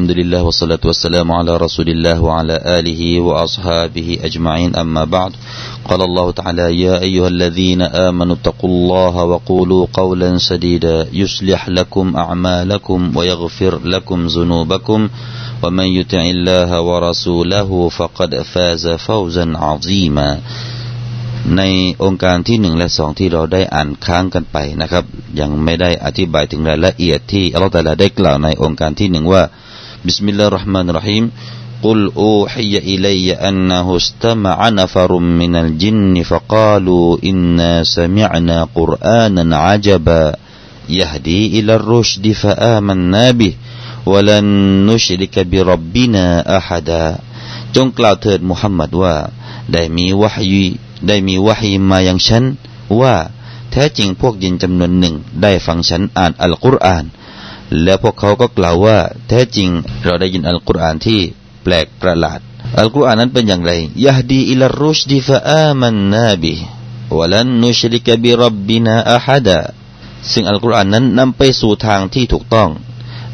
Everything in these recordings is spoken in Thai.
الحمد لله والصلاة والسلام على رسول الله وعلى آله وأصحابه أجمعين أما بعد قال الله تعالى يا أيها الذين آمنوا اتقوا الله وقولوا قولا سديدا يصلح لكم أعمالكم ويغفر لكم ذنوبكم ومن يطع الله ورسوله فقد فاز فوزا عظيما ในองค์การที่หนึ่งและสองที่เราได้อ่านค้างกันไปนะครับ ยังไม่ได้อธิบายถึงรายละเอียดที่อัลลอฮฺตาลาได้กล่าวในองค์การที่หนึ่งว่า بسم الله الرحمن الرحيم قل أوحي إلي أنه استمع نفر من الجن فقالوا إنا سمعنا قرآنا عجبا يهدي إلى الرشد فآمنا به ولن نشرك بربنا أحدا جنك محمد و ได้มีวะฮีมาอย่างฉันว่า แท้จริงพวกยินจำนวนหนึ่ง ได้ฟังฉันอ่านอัลกุรอาน แล้วพวกเขาก็กล่าวว่า แท้จริงเราได้ยินอัลกุรอานที่แปลกประหลาด อัลกุรอานนั้นเป็นอย่างไรยะฮดีอิลรุชดีฟะอามันนาบิวะลันนุชริกบิรับบินาอะฮัดะซึ่งอัลกุรอานนั้นนำไปสู่ทางที่ถูกต้อง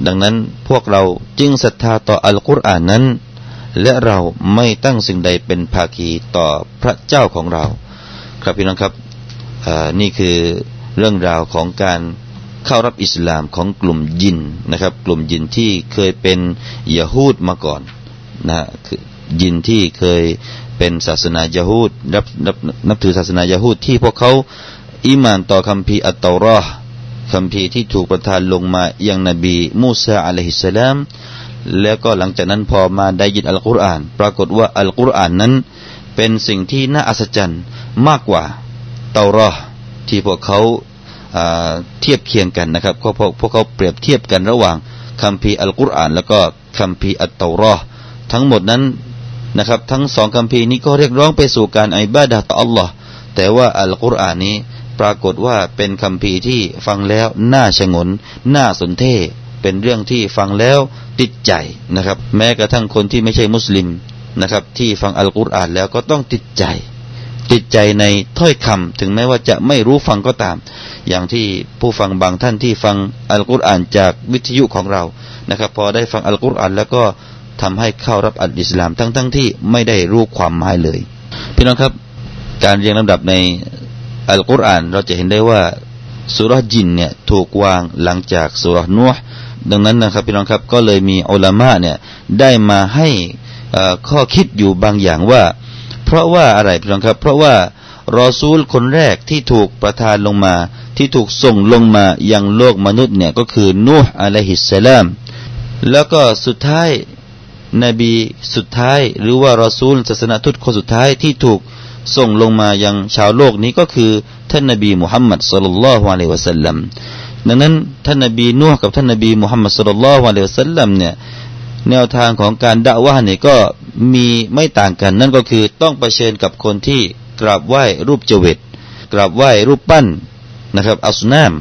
ดังนั้นพวกเราจึงศรัทธาต่ออัลกุรอานนั้น และเราไม่ตั้งสิ่งใดเป็นภาคีต่อพระเจ้าของเรา ครับพี่น้องครับนี่คือเรื่องราวของการ เข้ารับอิสลามของกลุ่มยินนะครับ กลุ่มยินที่เคยเป็นยะฮูดมาก่อนนะคือยินที่เคยเป็นศาสนายะฮูดนับนับนับถือศาสนายะฮูดที่พวกเขาอิมานต่อคำพีอัตตอรอคำพีที่ถูกประทานลงมาอย่างนบีมูซาอะลัยฮิสสลามแล้วก็หลังจากนั้นพอมาได้ยินอัลกุรอาน ปรากฏว่าอัลกุรอานนั้น เป็นสิ่งที่น่าอัศจรรย์มากกว่าเตารอที่พวกเขา เทียบเคียงกันนะครับก็พวกเขาเปรียบเทียบกันระหว่างคัมภีร์อัลกุรอาน แล้วก็คัมภีร์อัตเตารอทั้งหมดนั้นนะครับ ทั้งสองคัมภีร์นี้ก็เรียกร้องไปสู่การอิบาดะต่ออัลลอฮ์แต่ว่าอัลกุรอานนี้ปรากฏว่าเป็นคัมภีร์ที่ฟังแล้วน่าชงนน่าสนเท่เป็นเรื่องที่ฟังแล้วติดใจนะครับ แม้กระทั่งคนที่ไม่ใช่มุสลิมนะครับ ที่ฟังอัลกุรอานแล้วก็ต้องติดใจ ติดใจในถ้อยคำถึงแม้ว่าจะไม่รู้ฟังก็ตาม อย่างที่ผู้ฟังบางท่านที่ฟังอัลกุรอานจากวิทยุของเรานะครับ พอได้ฟังอัลกุรอานแล้วก็ทำให้เข้ารับอัลอิสลามทั้งๆทที่ไม่ได้รู้ความหมายเลย พี่น้องครับการเรียงลำดับในอัลกุรอานเราจะเห็นได้ว่าสุรจินเนี่ยถูกวางหลังจากสุรนัวดังนั้นนะครับพี่น้องครับก็เลยมีอัลามะเนี่ยได้มาให้ข้อคิดอยู่บางอย่างว่า เพราะว่าอะไรพี่น้องครับ เพราะว่ารอซูลคนแรกที่ถูกประทานลงมา ที่ถูกส่งลงมายังโลกมนุษย์เนี่ยก็คือนูห์อะลัยฮิสสลาม แล้วก็สุดท้ายนบีสุดท้าย หรือว่ารอซูลศาสนาทูตคนสุดท้ายที่ถูกส่งลงมายังชาวโลกนี้ก็คือท่านนบีมุฮัมมัดสุลลัลลอฮุอะลัยวะสัลลัมดังนั้นท่านนบีนุ่กับท่านนบีมุฮัมมัดสุลลัลฮวะเลวซัลลัมเนี่ย แนวทางของการด่าว่าเนี่ยก็มีไม่ต่างกัน นั่นก็คือต้องเผชิญกับคนที่กราบไหว้รูปเจวิตกราบไหว้รูปปั้นนะครับอัสนาม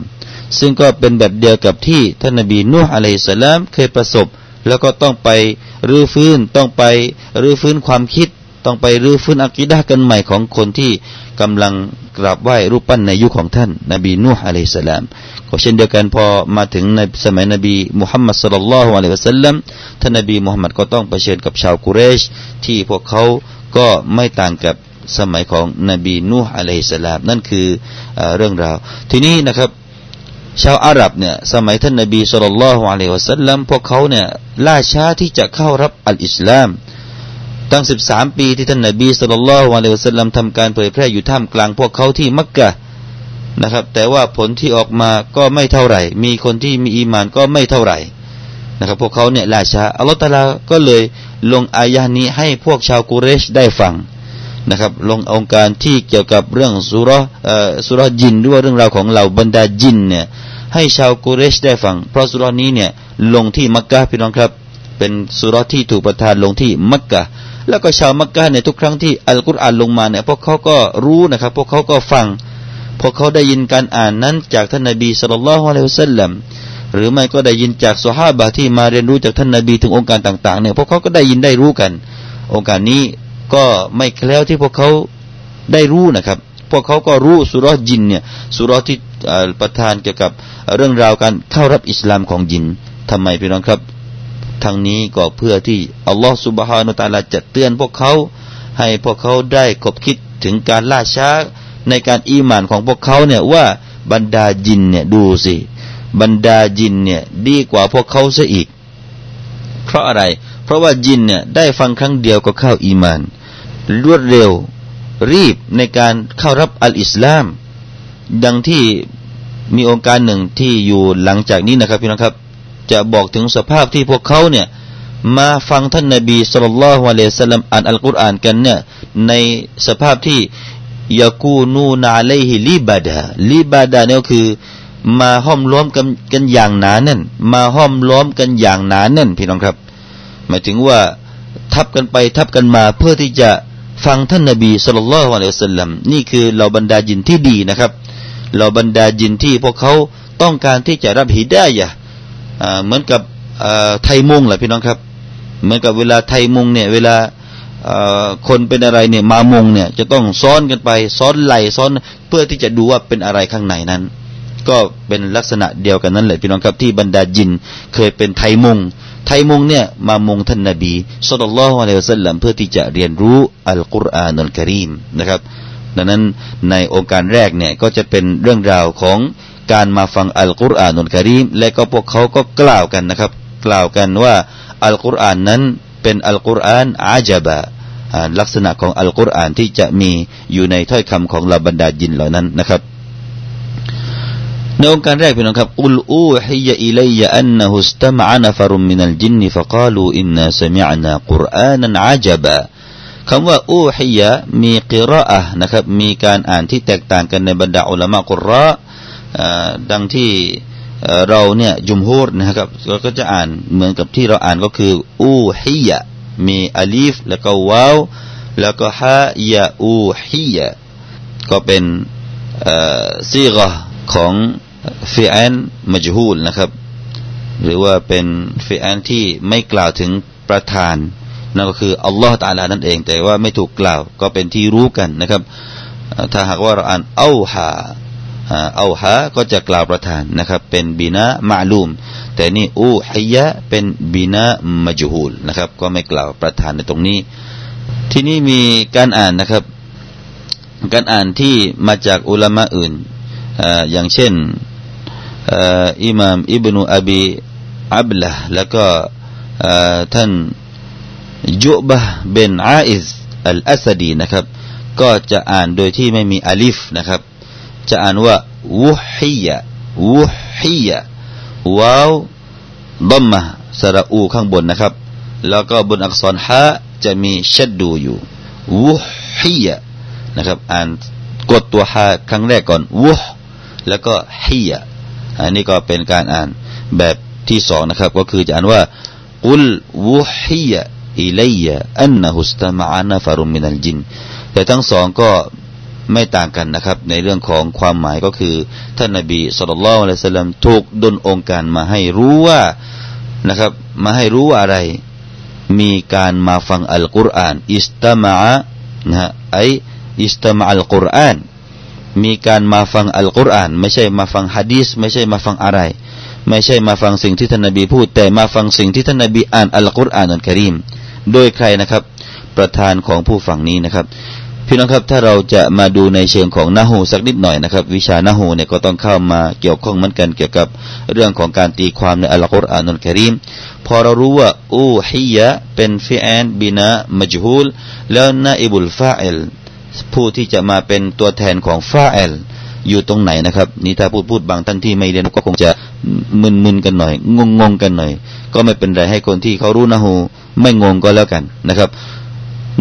ซึ่งก็เป็นแบบเดียวกับที่ท่านนบีนุ่อะลัยสลามเคยประสบ แล้วก็ต้องไปรื้อฟื้นต้องไปรื้อฟื้นความคิด ต้องไปรื้อฟื้นอักีดะกันใหม่ของคนที่กำลังกราบไหว้รูปปั้นในยุคของท่าน นบีนุ่อะลัยสลามก็เช่นเดียวกันพอมาถึงในสมัยนบีมุฮัมมัดสุลลัลลอฮุอะลัยฮิวะสัลลัมท่านนบีมุฮัมมัดก็ต้องเผชิญกับชาวกุเรช ที่พวกเขาก็ไม่ต่างกับสมัยของนบีนูฮ์อะลัยฮิสลามนั่นคือเรื่องราว ทีนี้นะครับ ชาวอาหรับเนี่ยสมัยท่านนบีสุลลัลลอฮุอะลัยฮิวะสัลลัมพวกเขาเนี่ยล่าช้าที่จะเข้ารับอัลอิสลาม ตั้งสิบสามปีที่ท่านนบีสุลลัลลอฮุอะลัยฮิวะสัลลัมทำการเผยแพร่อยู่ท่ามกลางพวกเขาที่มักกะนะครับ แต่ว่าผลที่ออกมาก็ไม่เท่าไหร่ มีคนที่มีอีมานก็ไม่เท่าไหร่นะครับ พวกเขาเนี่ยล่าช้าอัลลอฮฺตาลาก็เลยลงอายะนี้ให้พวกชาวกุเรชได้ฟังนะครับ ลงองค์การที่เกี่ยวกับเรื่องสุรเอ่อสุรจินหรือว่าเรื่องราวของเหล่าบรรดาจินเนี่ยให้ชาวกุเรชได้ฟัง เพราะสุรนี้เนี่ยลงที่มักกะพี่น้องครับ เป็นสุรที่ถูกประทานลงที่มักกะ แล้วก็ชาวมักกะเนี่ยทุกครั้งที่อัลกุรอานลงมาเนี่ยพวกเขาก็รู้นะครับ พวกเขาก็ฟังพอเขาได้ยินการอ่านนั้นจากท่านนบีสุลต่านละฮ์อะลัยฮิสลลัมหรือไม่ก็ได้ยินจากสฮาบะที่มาเรียนรู้จากท่านนบีถึงองค์การต่างๆเนี่ยพวกเขาก็ได้ยินได้รู้กัน องค์การนี้ก็ไม่แคล้วที่พวกเขาได้รู้นะครับ พวกเขาก็รู้สุรจินเนี่ยสุรที่ประทานเกี่ยวกับเรื่องราวการเข้ารับอิสลามของยินทำไมพี่น้องครับ ทั้งนี้ก็เพื่อที่อัลลอฮฺสุบฮานุตาลาจะเตือนพวกเขา ให้พวกเขาได้กบคิดถึงการล่าช้าในการอีหมานของพวกเขาเนี่ยว่าบรรดาจินเนี่ยดูสิ บรรดาจินเนี่ยดีกว่าพวกเขาซะอีก เพราะอะไร เพราะว่าจินเนี่ยได้ฟังครั้งเดียวก็เข้าอีมาน รวดเร็ว รีบในการเข้ารับอัลอิสลาม ดังที่มีองค์การหนึ่งที่อยู่หลังจากนี้นะครับพี่น้องครับ จะบอกถึงสภาพที่พวกเขาเนี่ยมาฟังท่านนบีสุลต่านละฮ์วะเลสลัมอ่านอัลกุรอานกันเนี่ยในสภาพที่ยากูนูนาเลฮิลิบาดาลิบาดาเนี่ยคือมาห้อมล้อมกันกันอย่างหนาแน่น มาห้อมล้อมกันอย่างหนาแน่นพี่น้องครับ หมายถึงว่าทับกันไปทับกันมาเพื่อที่จะฟังท่านนบีสุลต่านละฮ์วะเลสลัมนี่คือเหล่าบรรดาจินที่ดีนะครับเหล่าบรรดาจินที่พวกเขาต้องการที่จะรับฮิดายะ เหมือนกับไทยมุงแหละพี่น้องครับ เหมือนกับเวลาไทยมุงเนี่ย เวลาคนเป็นอะไรเนี่ย มามุงเนี่ย จะต้องซ้อนกันไป ซ้อนไหลซ้อนเพื่อที่จะดูว่าเป็นอะไรข้างในนั้น ก็เป็นลักษณะเดียวกันนั่นแหละพี่น้องครับที่บรรดาจินเคยเป็นไทยมุงไทยมุงเนี่ยมามุงท่านนบีสุลต่านละฮ์อะลัยฮิสัลลัมเพื่อที่จะเรียนรู้อัลกุรอานอัลกรีมนะครับ ดังนั้นในองค์การแรกเนี่ยก็จะเป็นเรื่องราวของ การมาฟังอัลกุรอานอัลกรีมและก็พวกเขาก็กล่าวกันนะครับ กล่าวกันว่าอัลกุรอานนั้นเป็นอัลกุรอานอาจบะลักษณะของอัลกุรอานที่จะมีอยู่ในถ้อยคำของเหล่าบรรดาจินเหล่านั้นนะครับในองค์การแรกพี่น้องครับอุลอูฮิยะอิลัยอันนะฮุสตมะนฟรุมมินัลจินฟะกาลูอินนาสมิอนากุรอานันอาจบะคำว่าอูฮิยะมีกิรอะนะครับมีการอ่านที่แตกต่างกันในบรรดาอุลามะกุรอ ดังที่เราเนี่ยจุมฮูรนะครับเขาก็จะอ่านเหมือนกับที่เราอ่านก็คืออูฮิยะมีอลีฟแล้วก็วาวแล้วก็ฮะยาอูฮิยะก็เป็นซีกะของฟิอันมัจฮูลนะครับ หรือว่าเป็นฟิอันที่ไม่กล่าวถึงประธานนั่นก็คืออัลลอฮฺตาลานั่นเอง แต่ว่าไม่ถูกกล่าวก็เป็นที่รู้กันนะครับ ถ้าหากว่าเราอ่านเอาฮา เอาฮาก็จะกล่าวประธานนะครับ เป็นบินะมาลูม แต่นี่อูฮิยะเป็นบินะมัจฮูลนะครับ ก็ไม่กล่าวประธานในตรงนี้ ที่นี่มีการอ่านนะครับ การอ่านที่มาจากอุลามะอื่นอย่างเช่นอิหม่ามอิบนุอบีอับละแล้วก็ท่านยุบะเบนอาอิสอัลอัสดีนะครับ ก็จะอ่านโดยที่ไม่มีอลิฟนะครับ จะอ่านว่าวุฮิยะวุฮิยะว้าวดัมมะสระอูข้างบนนะครับ แล้วก็บนอักษรฮะจะมีชัดดูอยู่วุฮิยะนะครับ อ่านกดตัวฮะครั้งแรกก่อนวุฮแล้วก็ฮิยะอันนี้ก็เป็นการอ่านแบบที่สองนะครับ ก็คือจะอ่านว่ากุลวุฮิยะอิเลัยอันนะฮุสตามะอานะฟารุมินัลจินแต่ทั้งสองก็ ไม่ต่างกันนะครับ ในเรื่องของความหมายก็คือ ท่านนบีสุลต่านละอัลสลัมถูกดนองค์การมาให้รู้ว่านะครับ มาให้รู้ว่าอะไร มีการมาฟังอัลกุรอานอิสตามะนะฮะไออิสตามะอัลกุรอานมีการมาฟังอัลกุรอานไม่ใช่มาฟังฮะดีสไม่ใช่มาฟังอะไร ไม่ใช่มาฟังสิ่งที่ท่านนบีพูด แต่มาฟังสิ่งที่ท่านนบีอ่านอัลกุรอานอัลกรีมโดยใครนะครับ ประธานของผู้ฟังนี้นะครับ พี่น้องครับถ้าเราจะมาดูในเชิงของนาหูสักนิดหน่อยนะครับ วิชานาหูเนี่ยก็ต้องเข้ามาเกี่ยวข้องเหมือนกันเกี่ยวกับเรื่องของการตีความในอัลกุรอานอัลกรีมพอเรารู้ว่าอูฮิยะเป็นฟิอันบินะมจฮูลแล้วนาอิบุลฟาเอลผู้ที่จะมาเป็นตัวแทนของฟาเอลอยู่ตรงไหนนะครับนี่ถ้าพูดพูดบางท่านที่ไม่เรียนก็คงจะมึนๆกันหน่อย งงๆกันหน่อย ก็ไม่เป็นไรให้คนที่เขารู้นะฮูไม่งงก็แล้วกันนะครับ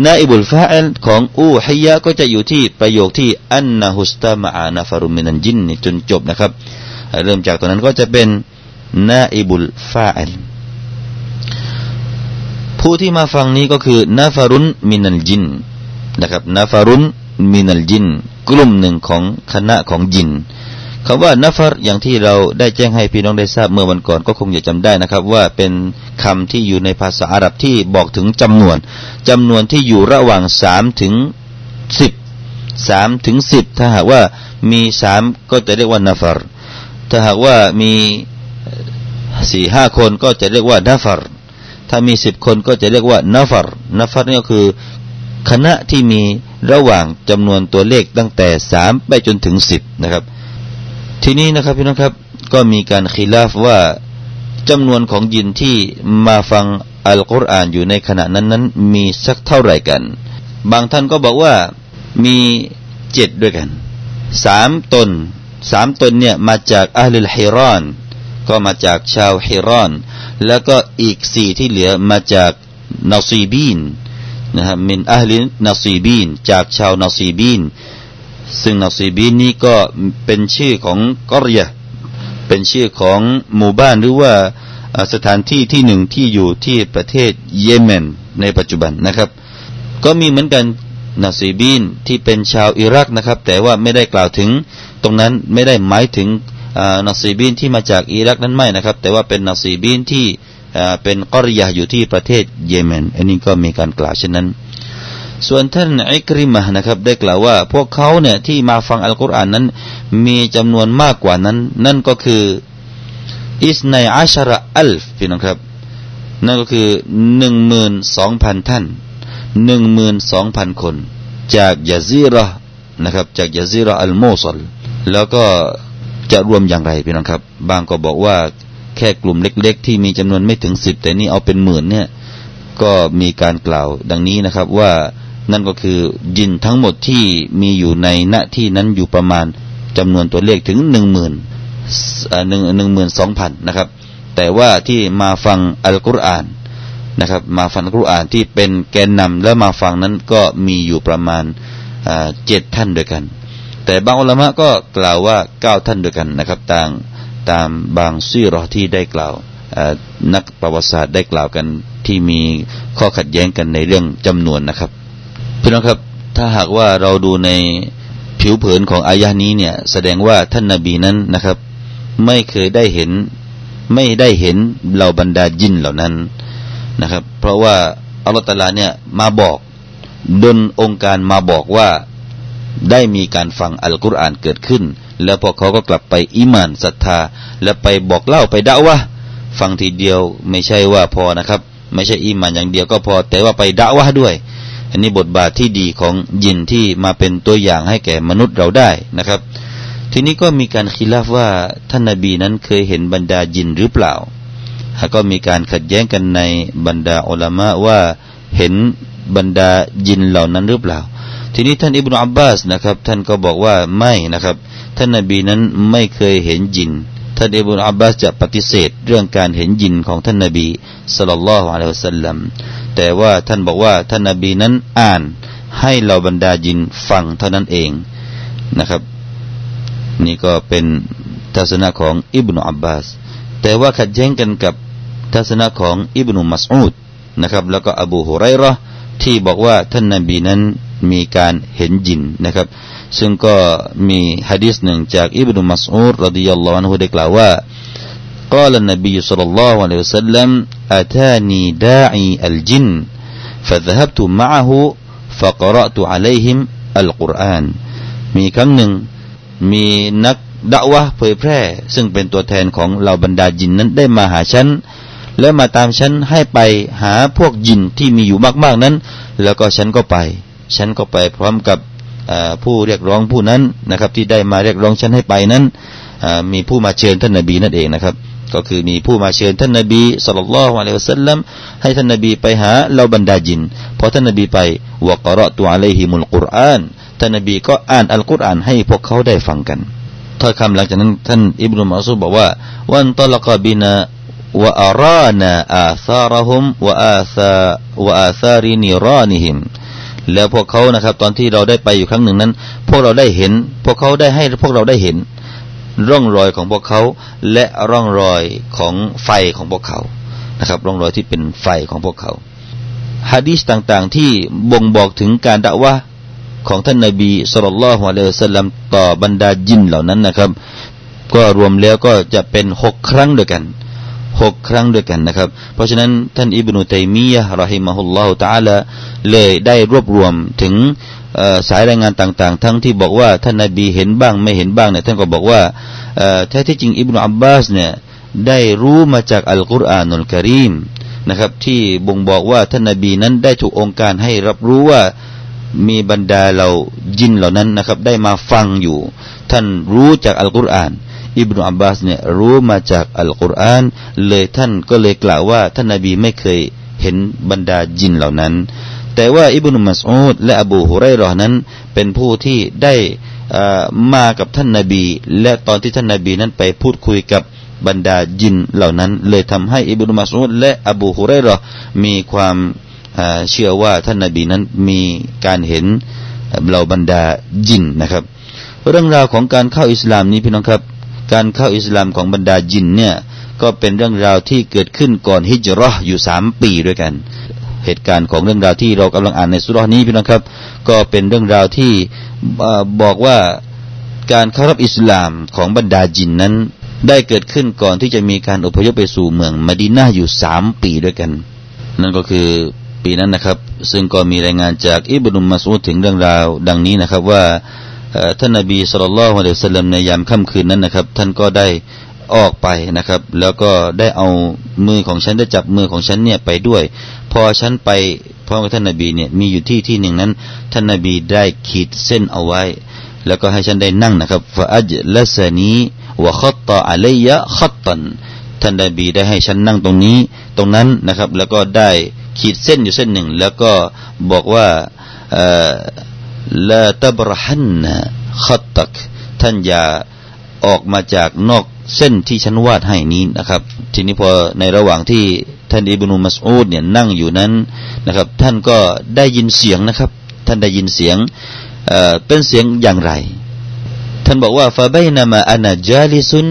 นาอิบุลฟาเอลของอูฮิยะก็จะอยู่ที่ประโยคที่อันนะฮุสตามาอานาฟารุมินันจินจนจบนะครับ เริ่มจากตรงนั้นก็จะเป็นนาอิบุลฟาเอลผู้ที่มาฟังนี้ก็คือนาฟารุนมินัลจินนะครับนาฟารุนมินัลจินกลุ่มหนึ่งของคณะของจิน คำว่านัฟรอย่างที่เราได้แจ้งให้พี่น้องได้ทราบเมื่อวันก่อนก็คงจะจำได้นะครับ ว่าเป็นคำที่อยู่ในภาษาอาหรับที่บอกถึงจำนวนจำนวนที่อยู่ระหว่างสามถึงสิบสามถึงสิบถ้าหากว่ามีสามก็จะเรียกว่านัฟรถ้าหากว่ามีสี่ห้าคนก็จะเรียกว่านัฟรถ้ามีสิบคนก็จะเรียกว่านัฟรนัฟรนี่ก็คือคณะที่มีระหว่างจำนวนตัวเลขตั้งแต่สามไปจนถึงสิบนะครับ ทีนี้นะครับพี่น้องครับก็มีการคีลาฟว่าจำนวนของยินที่มาฟังอัลกุรอานอยู่ในขณะนั้นนั้นมีสักเท่าไหร่กัน บางท่านก็บอกว่ามีเจ็ดด้วยกันสามตนสามตนเนี่ยมาจากอัลลฮิรอน ก็มาจากชาวฮิรอน แล้วก็อีกสี่ที่เหลือมาจากนาซีบีนนะครับมินอัลลินาซีบีนจากชาวนาซีบีน ซึ่งนาซีบีนนี้ก็เป็นชื่อของกอริยะเป็นชื่อของหมู่บ้านหรือว่าสถานที่ที่หนึ่งที่อยู่ที่ประเทศเยเมนในปัจจุบันนะครับ ก็มีเหมือนกันนาซีบีนที่เป็นชาวอิรักนะครับ แต่ว่าไม่ได้กล่าวถึงตรงนั้นไม่ได้หมายถึงนาซีบีนที่มาจากอิรักนั้นไม่นะครับ แต่ว่าเป็นนาซีบีนที่เป็นกอริยาอยู่ที่ประเทศเยเมนอันนี้ก็มีการกล่าวเช่นนั้น ส่วนท่านอิกริมะนะครับ ได้กล่าวว่า พวกเขาเนี่ยที่มาฟังอัลกุรอานนั้น มีจำนวนมากกว่านั้น นั่นก็คืออิสในอัชระอัลฟพี่น้องครับ นั่นก็คือหนึ่งหมื่นสองพันท่านหนึ่งหมื่นสองพันคน จากยาซีระนะครับ จากยาซีระอัลโมซลแล้วก็จะรวมอย่างไรพี่น้องครับ บางก็บอกว่าแค่กลุ่มเล็ก ๆ ที่มีจำนวนไม่ถึงสิบแต่นี่เอาเป็นหมื่นเนี่ย ก็มีการกล่าวดังนี้นะครับว่า นั่นก็คือยินทั้งหมดที่มีอยู่ในณที่นั้นอยู่ประมาณจำนวนตัวเลขถึงหนึ่งหมื่นหนึ่งหนึ่งหมื่นสองพันนะครับ แต่ว่าที่มาฟังอัลกุรอานนะครับ มาฟังอัลกุรอานที่เป็นแกนนำและมาฟังนั้นก็มีอยู่ประมาณเจ็ดท่านด้วยกัน แต่บางอุลมะก็กล่าวว่าเก้าท่านด้วยกันนะครับต่างตามบางซีรอที่ได้กล่าวนักประวัติศาสตร์ได้กล่าวกันที่มีข้อขัดแย้งกันในเรื่องจำนวนนะครับ พี่น้องครับ ถ้าหากว่าเราดูในผิวเผินของอายะนี้เนี่ย แสดงว่าท่านนาบีนั้นนะครับ ไม่เคยได้เห็น ไม่ได้เห็นเหล่าบรรดายินเหล่านั้นนะครับ เพราะว่าอัลลอฮฺตาลาเนี่ยมาบอกดนองค์การมาบอกว่าได้มีการฟังอัลกุรอานเกิดขึ้น แล้วพอเขาก็กลับไปอิมานศรัทธา และไปบอกเล่าไปด่าว่าฟังทีเดียวไม่ใช่ว่าพอนะครับ ไม่ใช่อิมานอย่างเดียวก็พอ แต่ว่าไปด่าว่าด้วย อันนี้บทบาทที่ดีของยินที่มาเป็นตัวอย่างให้แก่มนุษย์เราได้นะครับ ทีนี้ก็มีการคิดลาฟว่าท่านนาบีนั้นเคยเห็นบรรดายินหรือเปล่าก็มีการขัดแย้งกันในบรรดาอัลามะว่าเห็นบรรดายินเหล่านั้นหรือเปล่า ทีนี้ท่านอิบนาอับบาสนะครับ ท่านก็บอกว่าไม่นะครับ ท่านนาบีนั้นไม่เคยเห็นยิน ท่านอิบนาอับบาสจะปฏิเสธเรื่องการเห็นยินของท่านนาบีสุลต่านละฮ์อะลัยฮิสัลลัมแต่ว่าท่านบอกว่าท่านนาบีนั้นอ่านให้เราบรรดายินฟังเท่านั้นเองนะครับ นี่ก็เป็นทัศนะของอิบนุอับบาสแต่ว่าขัดแย้งกันกับทัศนะของอิบนุมัสอูดนะครับ แล้วก็อบูฮุไรรอที่บอกว่าท่านนบีนั้น มีการเห็นยินนะครับ ซึ่งก็มีฮะดีษหนึ่งจากอิบนุมัสอูดรดิยัลลอฮุอันฮุได้กล่าวว่า قال النبي صلى الله عليه وسلم أتاني داعي الجن فذهبت معه فقرأت عليهم القرآن มีครั้งหนึ่งมีนักดะวะเผยแพร่ ซึ่งเป็นตัวแทนของเหล่าบรรดาจินนั้นได้มาหาฉันแล้วมาตามฉันให้ไปหาพวกยินที่มีอยู่มากๆนั้น แล้วก็ฉันก็ไป ฉันก็ไปพร้อมกับผู้เรียกร้องผู้นั้นนะครับ ที่ได้มาเรียกร้องฉันให้ไปนั้นมีผู้มาเชิญท่านนบีนั่นเองนะครับ ก็คือมีผู้มาเชิญท่านนบีสุลต่านละฮ์อะลัยฮิสัลลัมให้ท่านนบีไปหาเหล่าบรรดาจินพอท่านนบีไปวกรอตัวอะลัยฮิมุลกุรอานท่านนบีก็อ่านอัลกุรอานให้พวกเขาได้ฟังกันถ้อยคำหลังจากนั้นท่านอิบนุมัสูบอกว่าวันตลกบินาวะอารานาอาซารหุมวะอาซาวะอาซารินิรานิหิม แล้วพวกเขานะครับ ตอนที่เราได้ไปอยู่ครั้งหนึ่งนั้น พวกเราได้เห็น พวกเขาได้ให้พวกเราได้เห็น ร่องรอยของพวกเขา และร่องรอยของไฟของพวกเขานะครับ ร่องรอยที่เป็นไฟของพวกเขาฮะดีษต่างๆ ที่บ่งบอกถึงการด่าว่าของท่านนาบีสุลต่านละฮ์อะลัยฮิสลามต่อบรรดาจินเหล่านั้นนะครับ ก็รวมแล้วก็จะเป็นหกครั้งด้วยกัน หกครั้งด้วยกันนะครับ เพราะฉะนั้นท่านอิบนุตัยมียะรอฮิมะฮุลลอฮุตะอาลาเลยได้รวบรวมถึงสายรายงานต่าง ๆ ทั้งที่บอกว่าท่านนาบีเห็นบ้างไม่เห็นบ้างเนี่ยท่านก็บอกว่าแท้ที่จริงอิบนุอับบาสเนี่ยได้รู้มาจากอัลกุรอานุลกริมนะครับ ที่บ่งบอกว่าท่านนาบีนั้นได้ถูกองค์การให้รับรู้ว่ามีบรรดาเรายินเหล่านั้นนะครับ ได้มาฟังอยู่ ท่านรู้จากอัลกุรอาน อิบนุอับบาสเนี่ยรู้มาจากอัลกุรอานเลยท่านก็เลยกล่าวว่าท่านนาบีไม่เคยเห็นบรรดายินเหล่านั้น แต่ว่าอิบนุมัสอูดและอบูฮุไรรอนั้น เป็นผู้ที่ได้มากับท่านนาบี และตอนที่ท่านนาบีนั้นไปพูดคุยกับบรรดายินเหล่านั้น เลยทำให้อิบนุมัสอูดและอบูฮุไรรอมีความเชื่อว่าท่านนาบีนั้นมีการเห็นเหล่าบรรดายินนะครับ เรื่องราวของการเข้าอิสลามนี้พี่น้องครับ การเข้าอิสลามของบรรดายินเนี่ยก็เป็นเรื่องราวที่เกิดขึ้นก่อนฮิจรัชอยู่สามปีด้วยกัน เหตุการณ์ของเรื่องราวที่เรากำลังอ่านในสุรานี้พี่น้องครับ ก็เป็นเรื่องราวที่บอกว่าการเข้ารับอิสลามของบรรดาจินนั้น ได้เกิดขึ้นก่อนที่จะมีการอพยพไปสู่เมืองมดินาอยู่สามปีด้วยกัน นั่นก็คือปีนั้นนะครับ ซึ่งก็มีรายงานจากอิบนุมัสูดถึงเรื่องราว ดังนี้นะครับว่า ท่านนบีสุลต่านละฮ์อะลัยฮิสลามในยามค่ำคืนนั้นนะครับ ท่านก็ได้ออกไปนะครับ แล้วก็ได้เอามือของฉันได้จับมือของฉันเนี่ยไปด้วย พอฉันไปพร้อมกับท่านนบีเนี่ยมีอยู่ที่ที่หนึ่งนั้น ท่านนบีได้ขีดเส้นเอาไว้ แล้วก็ให้ฉันได้นั่งนะครับฟาอัจละสนีวะขัตตาอะลัยยะขัตตันท่านนบีได้ให้ฉันนั่งตรงนี้ ตรงนั้นนะครับ แล้วก็ได้ขีดเส้นอยู่เส้นหนึ่ง แล้วก็บอกว่า ละตับรหันขัตตัก ท่านอย่าออกมาจากนอกเส้นที่ฉันวาดให้นี้นะครับ ทีนี้พอในระหว่างที่ท่านอิบนุมัสอูดเนี่ยนั่งอยู่นั้นนะครับ ท่านก็ได้ยินเสียงนะครับ ท่านได้ยินเสียงเอ่อเป็นเสียงอย่างไร ท่านบอกว่าฟาบนามาอานาจาลิซุน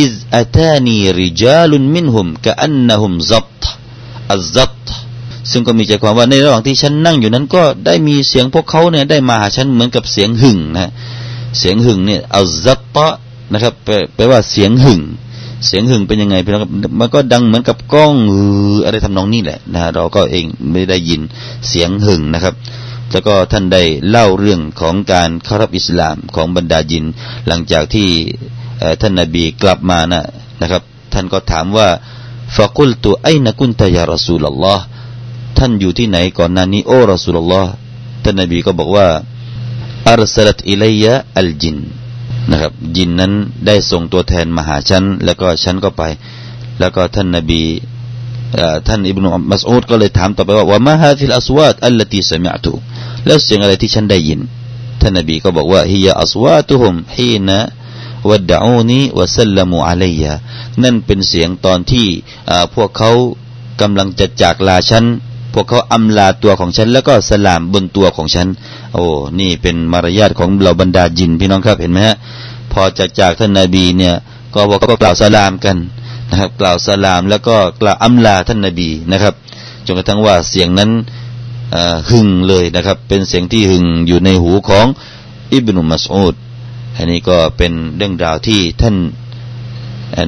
อิซอัตานีริจาลุนมินหุมกะอันนะหุมซัตอัซซัต ซึ่งก็มีใจความว่าในระหว่างที่ฉันนั่งอยู่นั้นก็ได้มีเสียงพวกเขาเนี่ยได้มาหาฉันเหมือนกับเสียงหึ่งนะเสียงหึ่งเนี่ยเอัซซัตนะครับแปลว่าเสียงหึ่ง เสียงหึ่งเป็นยังไงพี่น้องมันก็ดังเหมือนกับกล้องอะไรทำนองนี้แหละนะเราก็เองไม่ได้ยินเสียงหึ่งนะครับแล้วก็ท่านได้เล่าเรื่องของการเข้ารับอิสลามของบรรดายิน หลังจากที่ท่านนาบีกลับมานะนะครับ ท่านก็ถามว่าฟะกุลตุไอนักุนตยารสูลลอฮ์ ท่านอยู่ที่ไหนก่อนหน้านี้โอ้รอสูลลอฮ์ท่านนบีก็บอกว่าأرسلت إلي الجن นะครับยินนั้นได้ส่งตัวแทนมาหาฉันแล้วก็ฉันก็ไป แล้วก็ท่านนบีท่านอิบนุมัสอูดก็เลยถามต่อไปว่าว่าما هذه الأصوات التي سمعت แล้วเสียงอะไรที่ฉันได้ยิน ท่านนบีก็บอกว่าهي أصواتهم حين ودعوني وسلموا علي นั่นเป็นเสียงตอนที่พวกเขากำลังจะจากลาฉัน พวกเขาอำลาตัวของฉัน แล้วก็สลามบนตัวของฉัน โอ้นี่เป็นมารยาทของเราบรรดาจินพี่น้องครับเห็นไหมฮะพอจากจากท่านนาบีเนี่ย ก็บอกก็กล่าวสลามกันนะครับ กล่าวสลามแล้วก็กล่าวอำลาท่านนาบีนะครับจนกระทั่งว่าเสียงนั้นหึงเลยนะครับ เป็นเสียงที่หึงอยู่ในหูของอิบนุมัสอูดอันนี้ก็เป็นเรื่องราวที่ท่าน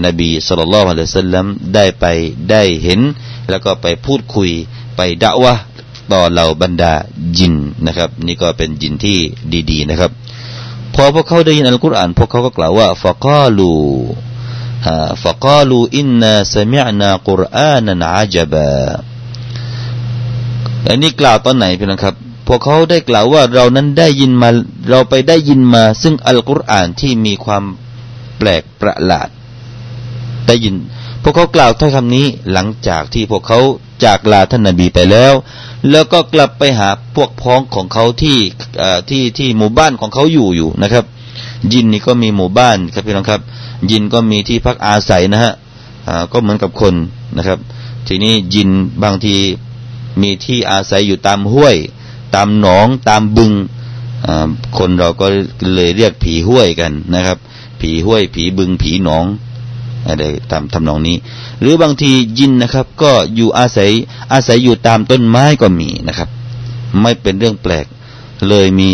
นบีสุลต่านละฮ์อัลลอฮ์สัลลัมได้ไปได้เห็น แล้วก็ไปพูดคุย ไปด่าวะต่อเหล่าบรรดาจินนะครับ นี่ก็เป็นจินที่ดี ๆ นะครับ พอพวกเขาได้ยินอัลกุรอานพวกเขาก็กล่าวว่าฟะกาลูฟะกาลูอินนาสมิอนากุรอานันอาจบะอันนี้กล่าวตอนไหนพี่นะครับ พวกเขาได้กล่าวว่าเรานั้นได้ยินมาเราไปได้ยินมา ซึ่งอัลกุรอานที่มีความแปลกประหลาด ได้ยิน พวกเขากล่าวถ้อยคำนี้หลังจากที่พวกเขา จากลาท่านนบีไปแล้ว แล้วก็กลับไปหาพวกพ้องของเขาที่ที่ที่หมู่บ้านของเขาอยู่อยู่นะครับ ยินนี่ก็มีหมู่บ้านครับพี่น้องครับ ยินก็มีที่พักอาศัยนะฮะก็เหมือนกับคนนะครับ ทีนี้ยินบางทีมีที่อาศัยอยู่ตามห้วย ตามหนองตามบึงคนเราก็เลยเรียกผีห้วยกันนะครับ ผีห้วยผีบึงผีหนอง อะไรตามทำนองนี้ หรือบางทียินนะครับ ก็อยู่อาศัยอาศัยอยู่ตามต้นไม้ก็มีนะครับ ไม่เป็นเรื่องแปลก เลยมี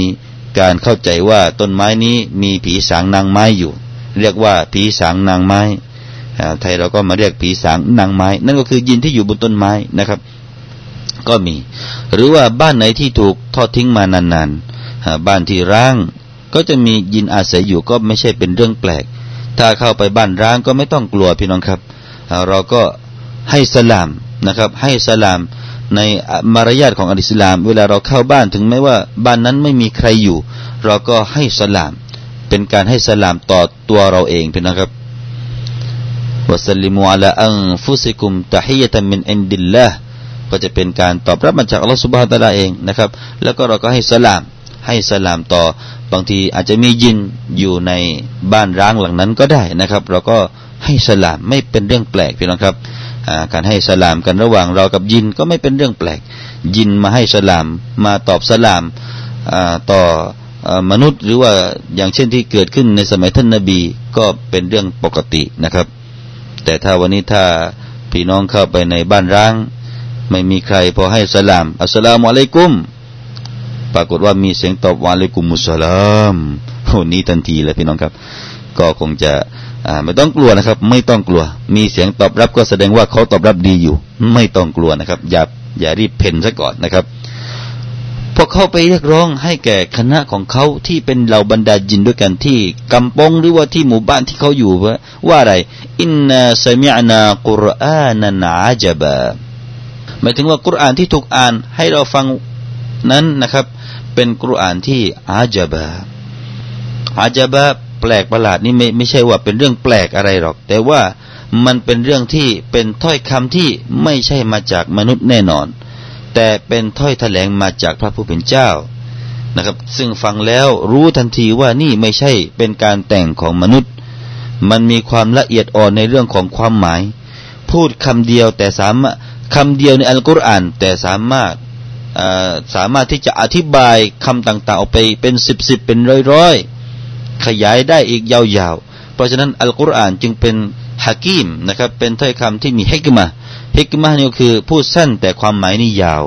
การเข้าใจว่าต้นไม้นี้มีผีสางนางไม้อยู่ เรียกว่าผีสางนางไม้ไทยเราก็มาเรียกผีสางนางไม้ นั่นก็คือยินที่อยู่บนต้นไม้นะครับ ก็มี หรือว่าบ้านไหนที่ถูกทอดทิ้งมานานๆบ้านที่ร้างก็จะมียินอาศัยอยู่ก็ไม่ใช่เป็นเรื่องแปลก ถ้าเข้าไปบ้านร้างก็ไม่ต้องกลัวพี่น้องครับ เราก็ให้สลามนะครับ ให้สลามในมารยาทของอิสลาม เวลาเราเข้าบ้านถึงแม้ว่าบ้านนั้นไม่มีใครอยู่ เราก็ให้สลาม เป็นการให้สลามต่อตัวเราเองพื่อนนะครับفسلموا على أنفسكم تحية من عند الله ก็จะเป็นการตอบรับมาจากอัลลอฮฺสุบฮานตะลาเองนะครับ แล้วก็เราก็ให้สลาม ให้สลามต่อ บางทีอาจจะมียินอยู่ในบ้านร้างหลังนั้นก็ได้นะครับ เราก็ให้สลามไม่เป็นเรื่องแปลกพี่น้องครับการให้สลามกันระหว่างเรากับยินก็ไม่เป็นเรื่องแปลก ยินมาให้สลามมาตอบสลามต่อมนุษย์หรือว่าอย่างเช่นที่เกิดขึ้นในสมัยท่านนาบีก็เป็นเรื่องปกตินะครับ แต่ถ้าวันนี้ถ้าพี่น้องเข้าไปในบ้านร้าง ไม่มีใครพอให้สลามอัสสลามุอะลัยกุม ปรากฏว่ามีเสียงตอบวาเลกุมุสลามโหนี้ทันทีเลยพี่น้องครับ ก็คงจะไม่ต้องกลัวนะครับ ไม่ต้องกลัว มีเสียงตอบรับก็แสดงว่าเขาตอบรับดีอยู่ ไม่ต้องกลัวนะครับ อย่าอย่ารีบเพ่นซะก่อนนะครับพอเขาไปเรียกร้องให้แก่คณะของเขาที่เป็นเหล่าบรรดาจินด้วยกันที่กำปองหรือว่าที่หมู่บ้านที่เขาอยู่ว่าว่าอะไรอินนาสมิอนากุรอานันอาจบะหมายถึงว่ากุรอานที่ถูกอ่านให้เราฟังนั้นนะครับ เป็นกุรอานที่อาจบะอาจบะแปลกประหลาดนี่ไม่ไม่ใช่ว่าเป็นเรื่องแปลกอะไรหรอก แต่ว่ามันเป็นเรื่องที่เป็นถ้อยคำที่ไม่ใช่มาจากมนุษย์แน่นอน แต่เป็นถ้อยแถลงมาจากพระผู้เป็นเจ้านะครับ ซึ่งฟังแล้วรู้ทันทีว่านี่ไม่ใช่เป็นการแต่งของมนุษย์ มันมีความละเอียดอ่อนในเรื่องของความหมาย พูดคำเดียวแต่สามารถคำเดียวในอัลกุรอานแต่สามารถ สามารถที่จะอธิบายคำต่าง ๆ ออกไปเป็นสิบสิบเป็นร้อยๆ ขยายได้อีกยาวๆ เพราะฉะนั้นอัลกุรอานจึงเป็นฮะกีมนะครับเป็นถ้อยคำที่มีฮิกมาฮิกมานี่ก็คือพูดสั้นแต่ความหมายนี่ยาว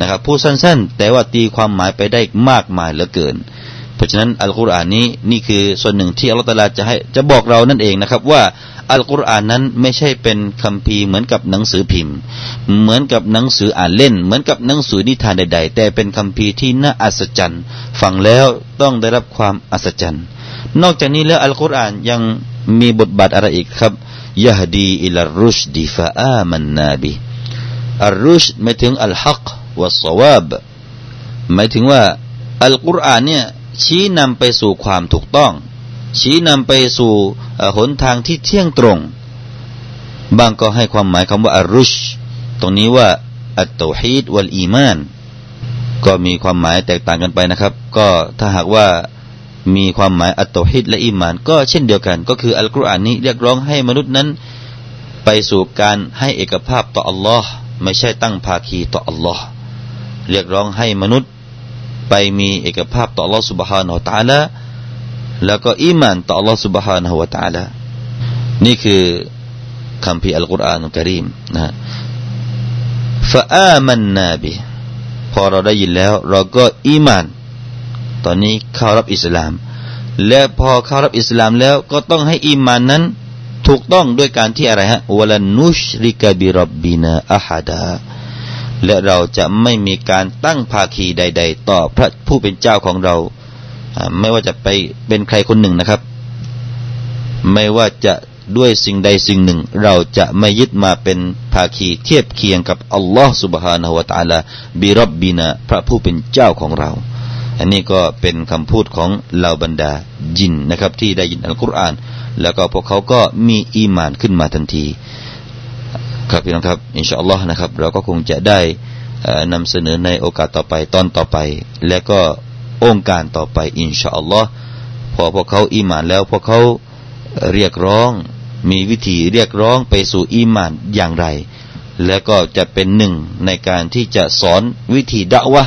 นะครับพูดสั้นๆ แต่ว่าตีความหมายไปได้มากมายเหลือเกิน เพราะฉะนั้นอัลกุรอานนี้นี่คือส่วนหนึ่งที่อัลลอฮฺจะให้จะบอกเรานั่นเองนะครับว่าอัลกุรอานนั้นไม่ใช่เป็นคัมภีร์เหมือนกับหนังสือพิมพ์ เหมือนกับหนังสืออ่านเล่น เหมือนกับหนังสือนิทานใด ๆ แต่เป็นคัมภีร์ที่น่าอัศจรรย์ฟังแล้วต้องได้รับความอัศจรรย์นอกจากนี้แล้วอัลกุรอานยังมีบทบาทอะไรอีกครับยะฮดีอิลรุชดีฟาอามันนาบีอัลรุชหมายถึงอัลฮักวัสวาบหมายถึงว่าอัลกุรอานเนี่ย ชี้นำไปสู่ความถูกต้อง ชี้นำไปสู่หนทางที่เที่ยงตรง บางก็ให้ความหมายคำว่าอารุช ตรงนี้ว่าอัตโตฮีดวัลอีมาน ก็มีความหมายแตกต่างกันไปนะครับ ก็ถ้าหากว่ามีความหมายอัตโตฮิดและอีมาน ก็เช่นเดียวกัน ก็คืออัลกุรอานนี้เรียกร้องให้มนุษย์นั้น ไปสู่การให้เอกภาพต่ออัลลอฮ์ไม่ใช่ตั้งภาคีต่ออัลลอฮ์เรียกร้องให้มนุษย์ ไปมีเอกภาพต่ออัลลอฮ์ سبحانه และ تعالى แล้วก็อีมานต่อ Allah سبحانه และ تعالى นี่คือคำพีอัลกุรอานอัลกรีมนะฟาอามันนาบิพอเราได้ยินแล้ว เราก็อีมาน ตอนนี้เข้ารับอิสลาม และพอเข้ารับอิสลามแล้ว ก็ต้องให้อีมานนั้น ถูกต้องด้วยการที่อะไรฮะวลันนุชริกบิรับบินาอะฮัดา และเราจะไม่มีการตั้งภาคีใด ๆ ต่อพระผู้เป็นเจ้าของเราไม่ว่าจะไปเป็นใครคนหนึ่งนะครับ ไม่ว่าจะด้วยสิ่งใดสิ่งหนึ่ง เราจะไม่ยึดมาเป็นภาคีเทียบเคียงกับอัลลอฮ์ سبحانه และ تعالى บิรับบินะพระผู้เป็นเจ้าของเรา อันนี้ก็เป็นคำพูดของเหล่าบรรดาจินนะครับ ที่ได้ยินอัลกุรอาน แล้วก็พวกเขาก็มีอีมานขึ้นมาทันที ครับพี่น้องครับอินชาอัลลอฮ์นะครับเราก็คงจะได้นำเสนอในโอกาสต่อไปตอนต่อไป และก็องค์การต่อไปอินชาอัลลอฮ์พอพวกเขาอีมานแล้วพวกเขาเรียกร้องมีวิธีเรียกร้องไปสู่อีมานอย่างไร และก็จะเป็นหนึ่งในการที่จะสอนวิธีดะวะ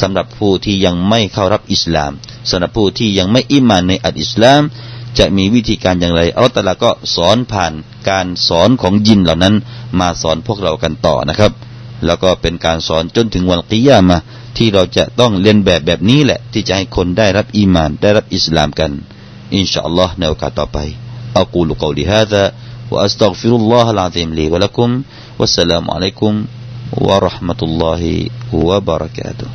สำหรับผู้ที่ยังไม่เข้ารับอิสลามสำหรับผู้ที่ยังไม่อิมานในอัลอิสลาม จะมีวิธีการอย่างไรอัลตลาก็สอนผ่านการสอนของยินเหล่านั้นมาสอนพวกเรากันต่อนะครับ แล้วก็เป็นการสอนจนถึงวันกิยามาที่เราจะต้องเรียนแบบแบบนี้แหละ ที่จะให้คนได้รับอีมานได้รับอิสลามกันอินชาอัลลอฮ์ในโอกาสต่อไป أقول قولي هذا وأستغفر الله العظيم لي ولكم والسلام عليكم ورحمة الله وبركاته